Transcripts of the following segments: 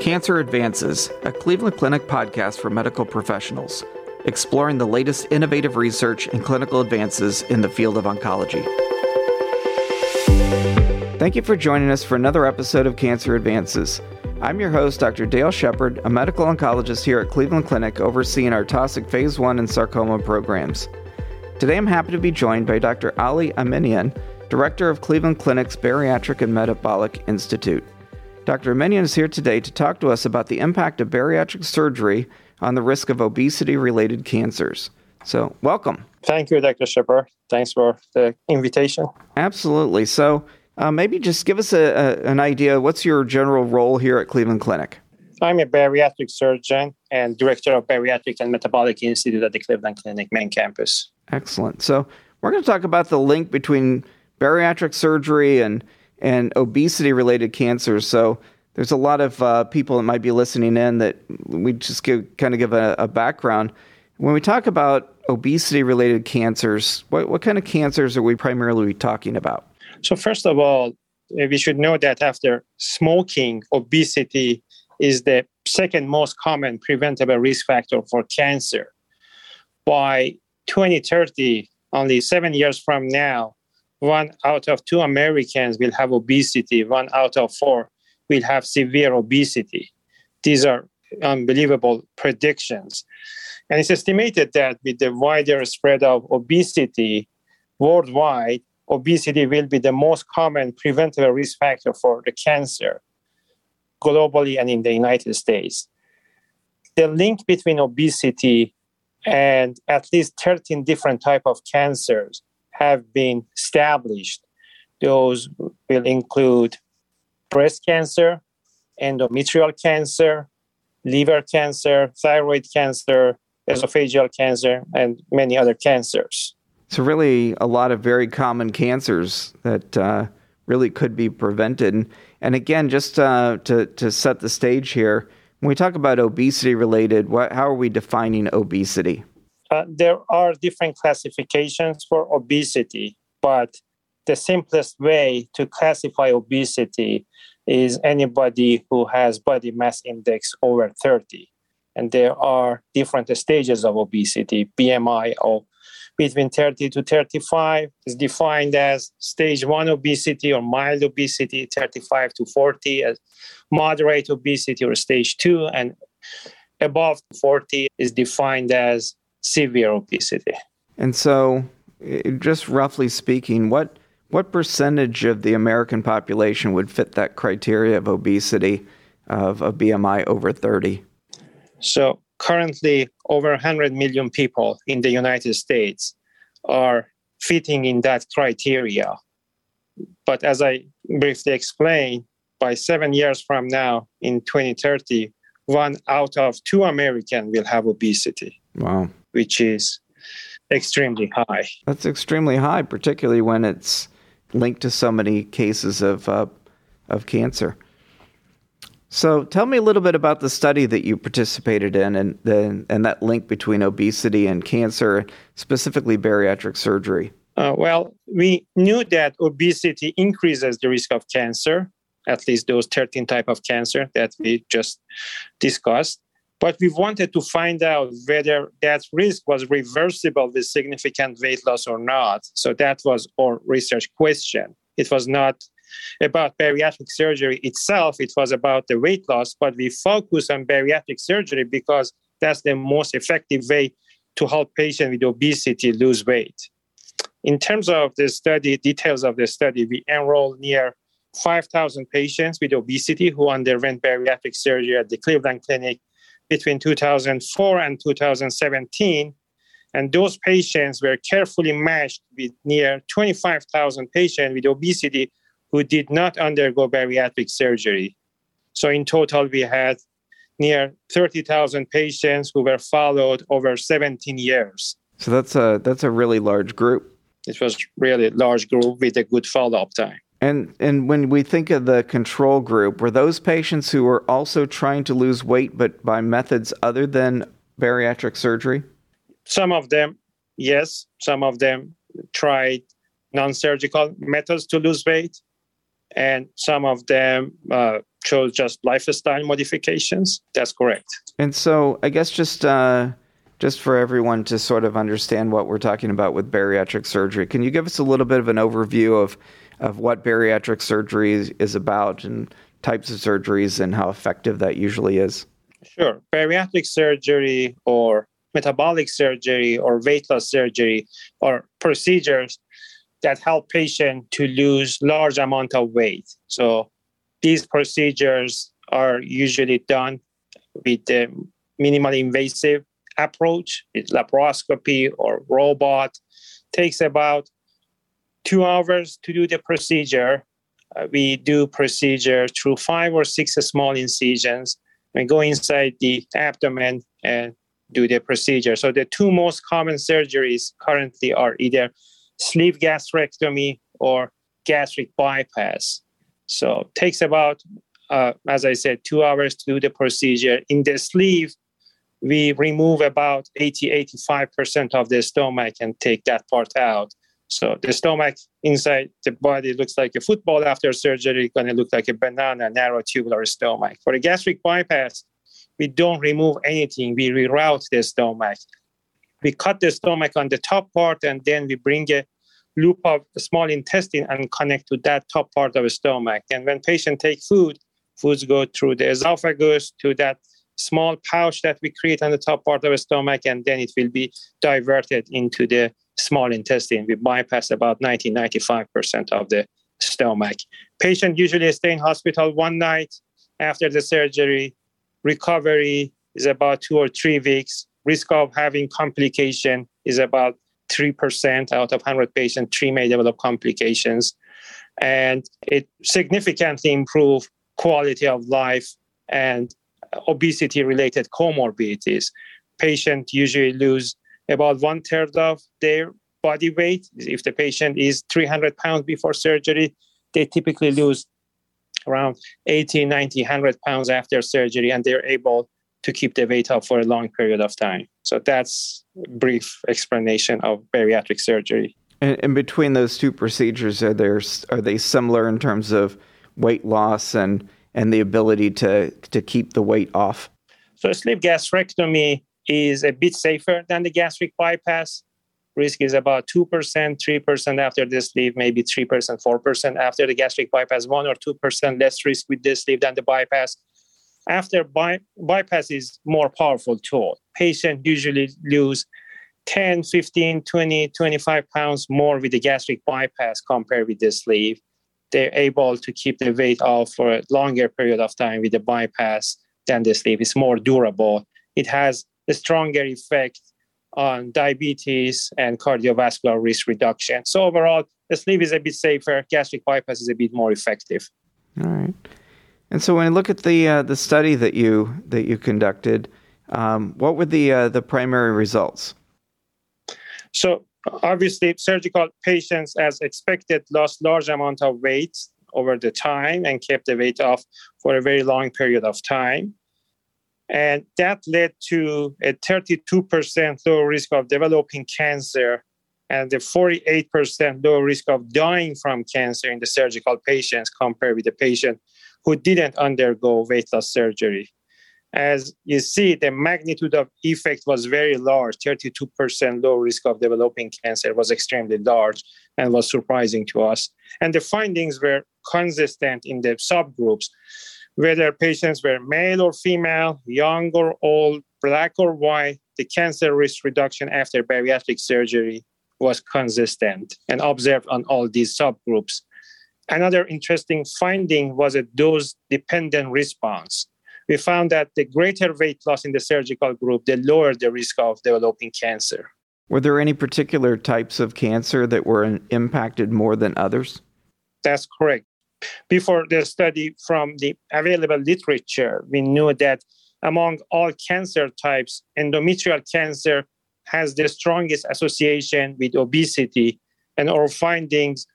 Cancer Advances, a Cleveland Clinic podcast for medical professionals, exploring the latest innovative research and clinical advances in the field of oncology. Thank you for joining us for another episode of Cancer Advances. I'm your host, Dr. Dale Shepard, a medical oncologist here at Cleveland Clinic overseeing our Taussig Phase 1 and sarcoma programs. Today I'm happy to be joined by Dr. Ali Aminian, Director of Cleveland Clinic's Bariatric and Metabolic Institute. Dr. Aminian is here today to talk to us about the impact of bariatric surgery on the risk of obesity related cancers. So, welcome. Thank you, Dr. Shepard. Thanks for the invitation. Absolutely. So, uh, maybe just give us a, a, an idea. What's your general role here at Cleveland Clinic? I'm a bariatric surgeon and director of Bariatric and Metabolic Institute at the Cleveland Clinic main campus. Excellent. So, we're going to talk about the link between bariatric surgery and and obesity related cancers. So there's a lot of uh, people that might be listening in that we just give, kind of give a, a, background. When we talk about obesity related cancers, what, what kind of cancers are we primarily talking about? So, first of all, we should know that after smoking, obesity is the second most common preventable risk factor for cancer. By 2030, only seven years from now, one out of two Americans will have obesity, one out of four will have severe obesity. These are unbelievable predictions. And it's estimated that with the wider spread of obesity worldwide, obesity will be the most common preventable risk factor for the cancer globally and in the United States. The link between obesity and at least 13 different type of cancers have been established. Those will include breast cancer, endometrial cancer, liver cancer, thyroid cancer, esophageal cancer, and many other cancers. So, really, a lot of very common cancers that uh, really could be prevented. And again, just uh, to, to set the stage here, when we talk about obesity related, what, how are we defining obesity? Uh, there are different classifications for obesity, but the simplest way to classify obesity is anybody who has body mass index over 30. And there are different stages of obesity. BMI of between 30 to 35 is defined as stage 1 obesity or mild obesity, 35 to 40 as moderate obesity or stage 2 and above 40 is defined as severe obesity. And so, just roughly speaking, what what percentage of the American population would fit that criteria of obesity of a BMI over 30? So, currently, over 100 million people in the United States are fitting in that criteria. But as I briefly explained, by seven years from now, in 2030, one out of two Americans will have obesity. Wow which is extremely high. That's extremely high, particularly when it's linked to so many cases of uh, of cancer. So, tell me a little bit about the study that you participated in, and the, and that link between obesity and cancer, specifically bariatric surgery. Uh, well, we knew that obesity increases the risk of cancer, at least those 13 type of cancer that we just discussed. But we wanted to find out whether that risk was reversible with significant weight loss or not. So that was our research question. It was not about bariatric surgery itself, it was about the weight loss, but we focus on bariatric surgery because that's the most effective way to help patients with obesity lose weight. In terms of the study, details of the study, we enrolled near 5,000 patients with obesity who underwent bariatric surgery at the Cleveland Clinic between 2004 and 2017. And those patients were carefully matched with near 25,000 patients with obesity who did not undergo bariatric surgery. So, in total, we had near 30,000 patients who were followed over 17 years. So, that's a, that's a really large group. It was really large group with a good follow up time. And and when we think of the control group, were those patients who were also trying to lose weight but by methods other than bariatric surgery? Some of them, yes. Some of them tried non-surgical methods to lose weight, and some of them uh, chose just lifestyle modifications. That's correct. And so, I guess just uh, just for everyone to sort of understand what we're talking about with bariatric surgery, can you give us a little bit of an overview of of what bariatric surgery is, about and types of surgeries and how effective that usually is? Sure. Bariatric surgery or metabolic surgery or weight loss surgery or procedures that help patients to lose large amount of weight. So these procedures are usually done with the minimally invasive approach, it's laparoscopy or robot. Takes about two hours to do the procedure. Uh, we do procedure through five or six small incisions and go inside the abdomen and do the procedure. So the two most common surgeries currently are either sleeve gastrectomy or gastric bypass. So it takes about, uh, as I said, two hours to do the procedure. In the sleeve, we remove about 80, 85% of the stomach and take that part out. So the stomach inside the body looks like a football after surgery, it's going to look like a banana, narrow tubular stomach. For a gastric bypass, we don't remove anything. We reroute the stomach. We cut the stomach on the top part, and then we bring a loop of small intestine and connect to that top part of the stomach. And when patient take food, foods go through the esophagus to that small pouch that we create on the top part of the stomach, and then it will be diverted into the small intestine. We bypass about 90 95% of the stomach. Patient usually stay in hospital one night after the surgery recovery is about two or three weeks. Risk of having complication is about 3% out of 100 patients, three may develop complications. And it significantly improve quality of life and obesity related comorbidities. Patient usually lose about one third of their body weight. If the patient is 300 pounds before surgery, they typically lose around 80, 90, 100 pounds after surgery, and they're able to keep the weight up for a long period of time. So that's a brief explanation of bariatric surgery. And, and between those two procedures, are there are they similar in terms of weight loss and and the ability to to keep the weight off? So sleeve gastrectomy is a bit safer than the gastric bypass risk is about 2%, 3% after the sleeve, maybe 3%, 4% after the gastric bypass, 1 or 2% less risk with this sleeve than the bypass. After by, bypass is more powerful tool. Patients usually lose 10, 15, 20, 25 pounds more with the gastric bypass compared with the sleeve. They're able to keep the weight off for a longer period of time with the bypass than the sleeve. It's more durable. It has a stronger effect on diabetes and cardiovascular risk reduction. So overall, the sleeve is a bit safer. Gastric bypass is a bit more effective. All right. And so when you look at the uh, the study that you that you conducted, um, what were the uh, the primary results? So obviously, surgical patients, as expected, lost large amount of weight over the time and kept the weight off for a very long period of time. And that led to a 32% lower risk of developing cancer and a 48% lower risk of dying from cancer in the surgical patients compared with the patient who didn't undergo weight loss surgery. As you see, the magnitude of effect was very large 32% low risk of developing cancer was extremely large and was surprising to us. And the findings were consistent in the subgroups whether patients were male or female, young or old, black or white, the cancer risk reduction after bariatric surgery was consistent and observed on all these subgroups. Another interesting finding was a dose dependent response. We found that the greater weight loss in the surgical group, the lower the risk of developing cancer. Were there any particular types of cancer that were impacted more than others? That's correct before the study from the available literature, we knew that among all cancer types, endometrial cancer has the strongest association with obesity. And our findings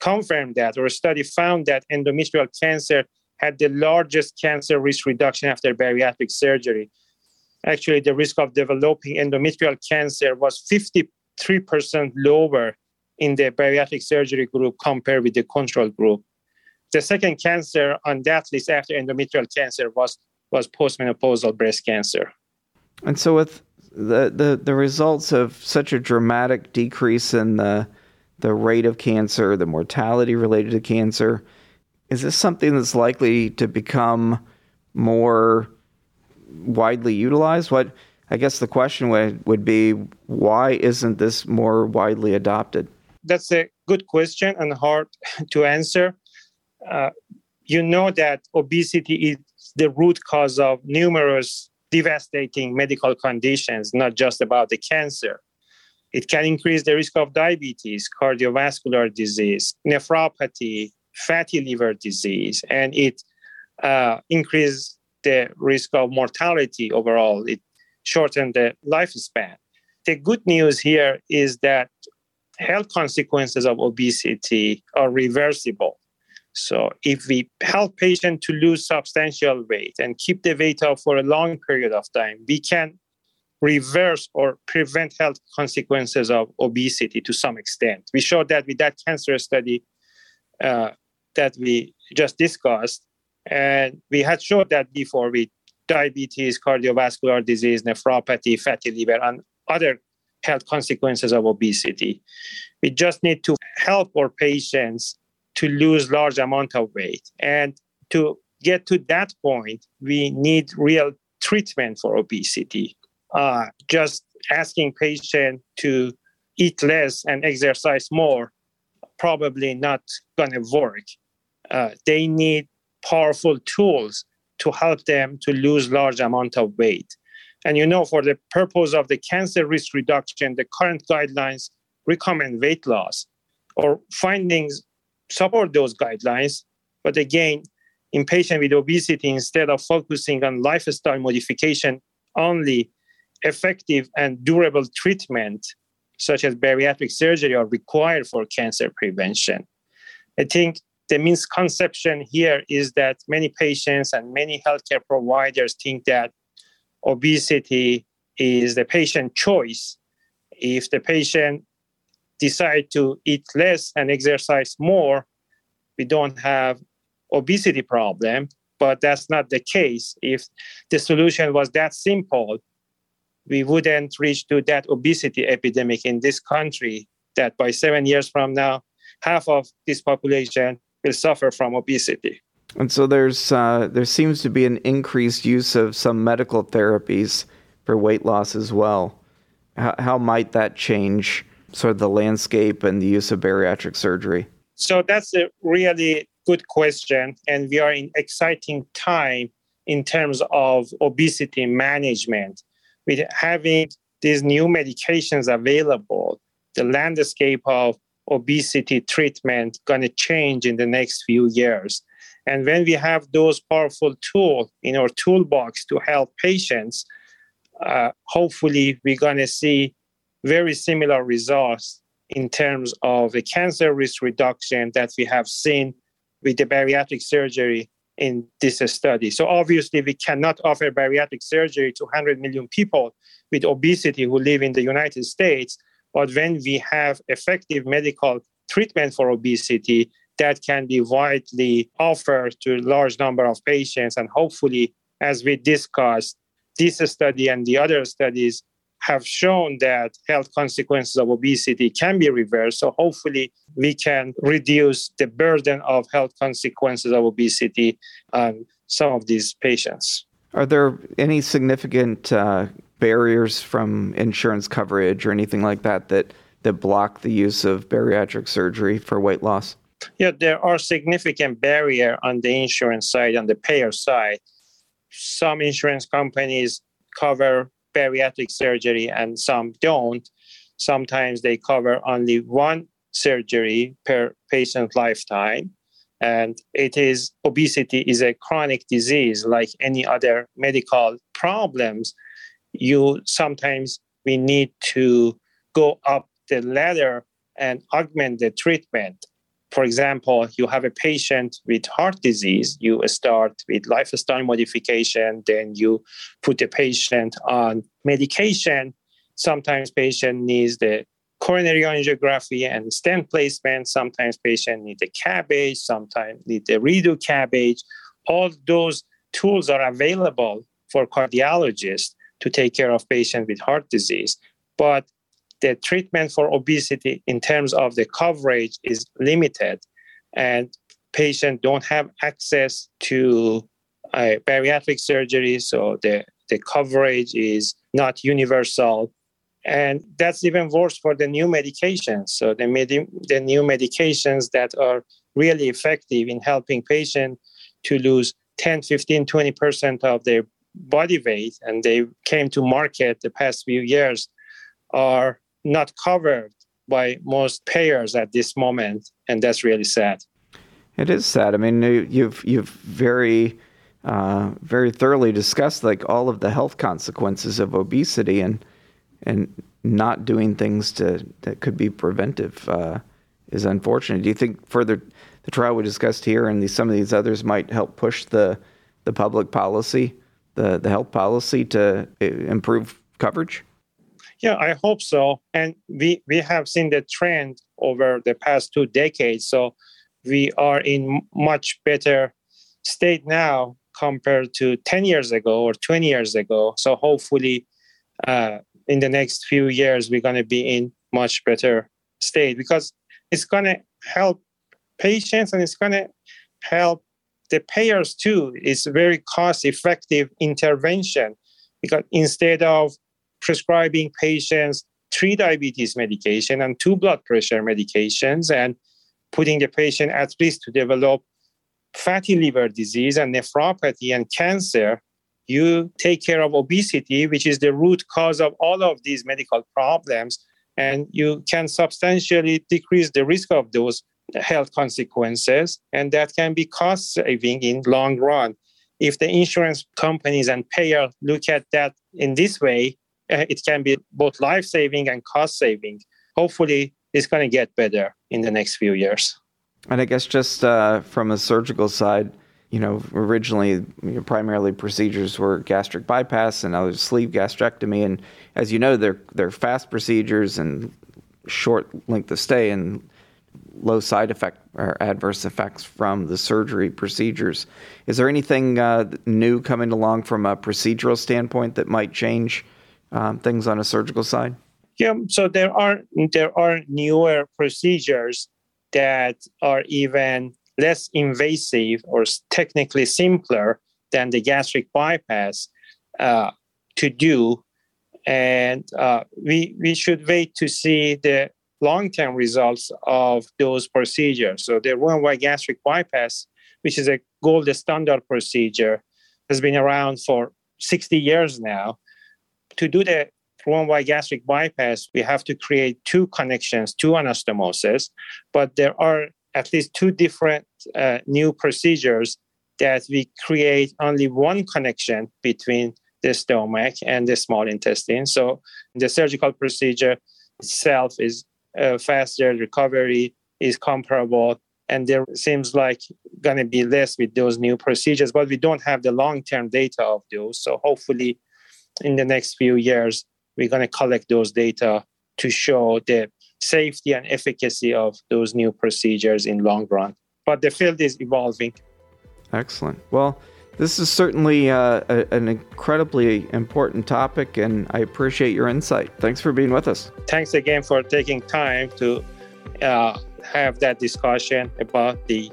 confirmed that. Our study found that endometrial cancer had the largest cancer risk reduction after bariatric surgery. Actually, the risk of developing endometrial cancer was 53% lower in the bariatric surgery group compared with the control group. The second cancer on that list after endometrial cancer was was postmenopausal breast cancer. And so, with the, the, the results of such a dramatic decrease in the the rate of cancer, the mortality related to cancer, is this something that's likely to become more widely utilized? What I guess the question would, would be why isn't this more widely adopted? That's a good question and hard to answer. Uh, you know that obesity is the root cause of numerous devastating medical conditions, not just about the cancer. It can increase the risk of diabetes, cardiovascular disease, nephropathy, fatty liver disease, and it uh, increases the risk of mortality overall. It shortens the lifespan. The good news here is that health consequences of obesity are reversible. So if we help patients to lose substantial weight and keep the weight off for a long period of time, we can reverse or prevent health consequences of obesity to some extent. We showed that with that cancer study uh, that we just discussed, and we had showed that before with diabetes, cardiovascular disease, nephropathy, fatty liver, and other health consequences of obesity. We just need to help our patients to lose large amount of weight. And to get to that point, we need real treatment for obesity. Uh, just asking patient to eat less and exercise more probably not going to work. Uh, they need powerful tools to help them to lose large amount of weight. And you know, for the purpose of the cancer risk reduction, the current guidelines recommend weight loss. Or findings support those guidelines. But again, in patients with obesity, instead of focusing on lifestyle modification only, effective and durable treatment, such as bariatric surgery, are required for cancer prevention. I think the misconception here is that many patients and many healthcare providers think that obesity is the patient choice. If the patient decide to eat less and exercise more, we don't have obesity problem. But that's not the case. If the solution was that simple, we wouldn't reach to that obesity epidemic in this country that by seven years from now, half of this population will suffer from obesity. And so there's uh, there seems to be an increased use of some medical therapies for weight loss as well. How, how might that change sort of the landscape and the use of bariatric surgery? So that's a really good question, and we are in exciting time in terms of obesity management. With having these new medications available, the landscape of obesity treatment going to change in the next few years. And when we have those powerful tools in our toolbox to help patients, uh, hopefully we're going to see very similar results in terms of the cancer risk reduction that we have seen with the bariatric surgery in this study. So obviously we cannot offer bariatric surgery to 100 million people with obesity who live in the United States, but when we have effective medical treatment for obesity, that can be widely offered to a large number of patients. And hopefully, as we discussed, this study and the other studies have shown that health consequences of obesity can be reversed. So hopefully we can reduce the burden of health consequences of obesity on some of these patients. Are there any significant uh, barriers from insurance coverage or anything like that that that block the use of bariatric surgery for weight loss? Yeah, there are significant barrier on the insurance side, on the payer side. Some insurance companies cover bariatric surgery and some don't. Sometimes they cover only one surgery per patient lifetime. And it is obesity is a chronic disease like any other medical problems. You sometimes we need to go up the ladder and augment the treatment. For example, you have a patient with heart disease, you start with lifestyle modification, then you put the patient on medication. Sometimes patient needs the coronary angiography and stent placement. Sometimes patient need a CABG, sometimes need a redo CABG. All those tools are available for cardiologists to take care of patients with heart disease. But the treatment for obesity in terms of the coverage is limited and patients don't have access to uh, bariatric surgery so the, the coverage is not universal. And that's even worse for the new medications. So the, med- the new medications that are really effective in helping patients to lose 10 15 20% of their body weight and they came to market the past few years are not covered by most payers at this moment and that's really sad it is sad i mean you've you've very uh, very thoroughly discussed like all of the health consequences of obesity and and not doing things to that could be preventive uh, is unfortunate. Do you think further the trial we discussed here and these, some of these others might help push the the public policy, the the health policy to uh, improve coverage? Yeah, I hope so. And we we have seen the trend over the past two decades. So we are in much better state now compared to 10 years ago or 20 years ago. So hopefully uh, in the next few years we're going to be in much better state because it's going to help patients and it's going to help the payers too it's very cost effective intervention because instead of prescribing patients three diabetes medication and two blood pressure medications and putting the patient at risk to develop fatty liver disease and nephropathy and cancer you take care of obesity, which is the root cause of all of these medical problems, and you can substantially decrease the risk of those health consequences, and that can be cost saving in long run. If the insurance companies and payer look at that in this way, it can be both life saving and cost saving. Hopefully, it's going to get better in the next few years. And I guess just uh, from a surgical side, you know, originally you know, primarily procedures were gastric bypass and now there's sleeve gastrectomy. And as you know, they're they're fast procedures and short length of stay and low side effect or adverse effects from the surgery procedures. Is there anything uh, new coming along from a procedural standpoint that might change um, things on a surgical side? Yeah, so there are there are newer procedures that are even less invasive or technically simpler than the gastric bypass uh, to do. And uh, we, we should wait to see the long term results of those procedures. So, the Roux-en-Y gastric bypass, which is a gold standard procedure, has been around for 60 years now. To do the Roux-en-Y gastric bypass, we have to create two connections, two anastomoses, but there are at least two different uh, new procedures that we create only one connection between the stomach and the small intestine. So the surgical procedure itself is uh, faster, recovery is comparable, and there seems like going to be less with those new procedures, but we don't have the long-term data of those. So hopefully, in the next few years, we're going to collect those data to show the safety and efficacy of those new procedures in long run. But the field is evolving. Excellent. Well, this is certainly uh, a, an incredibly important topic, and I appreciate your insight. Thanks for being with us. Thanks again for taking time to uh, have that discussion about the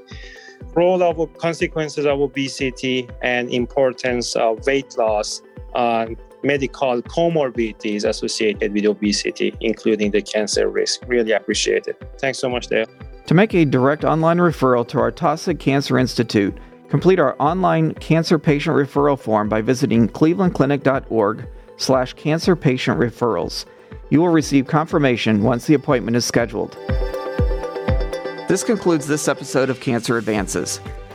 role of consequences of obesity and importance of weight loss on medical comorbidities associated with obesity, including the cancer risk. Really appreciate it. Thanks so much, Dale. To make a direct online referral to our Taussig Cancer Institute, complete our online cancer patient referral form by visiting clevelandclinic.org slash cancer patient referrals. You will receive confirmation once the appointment is scheduled. This concludes this episode of Cancer Advances.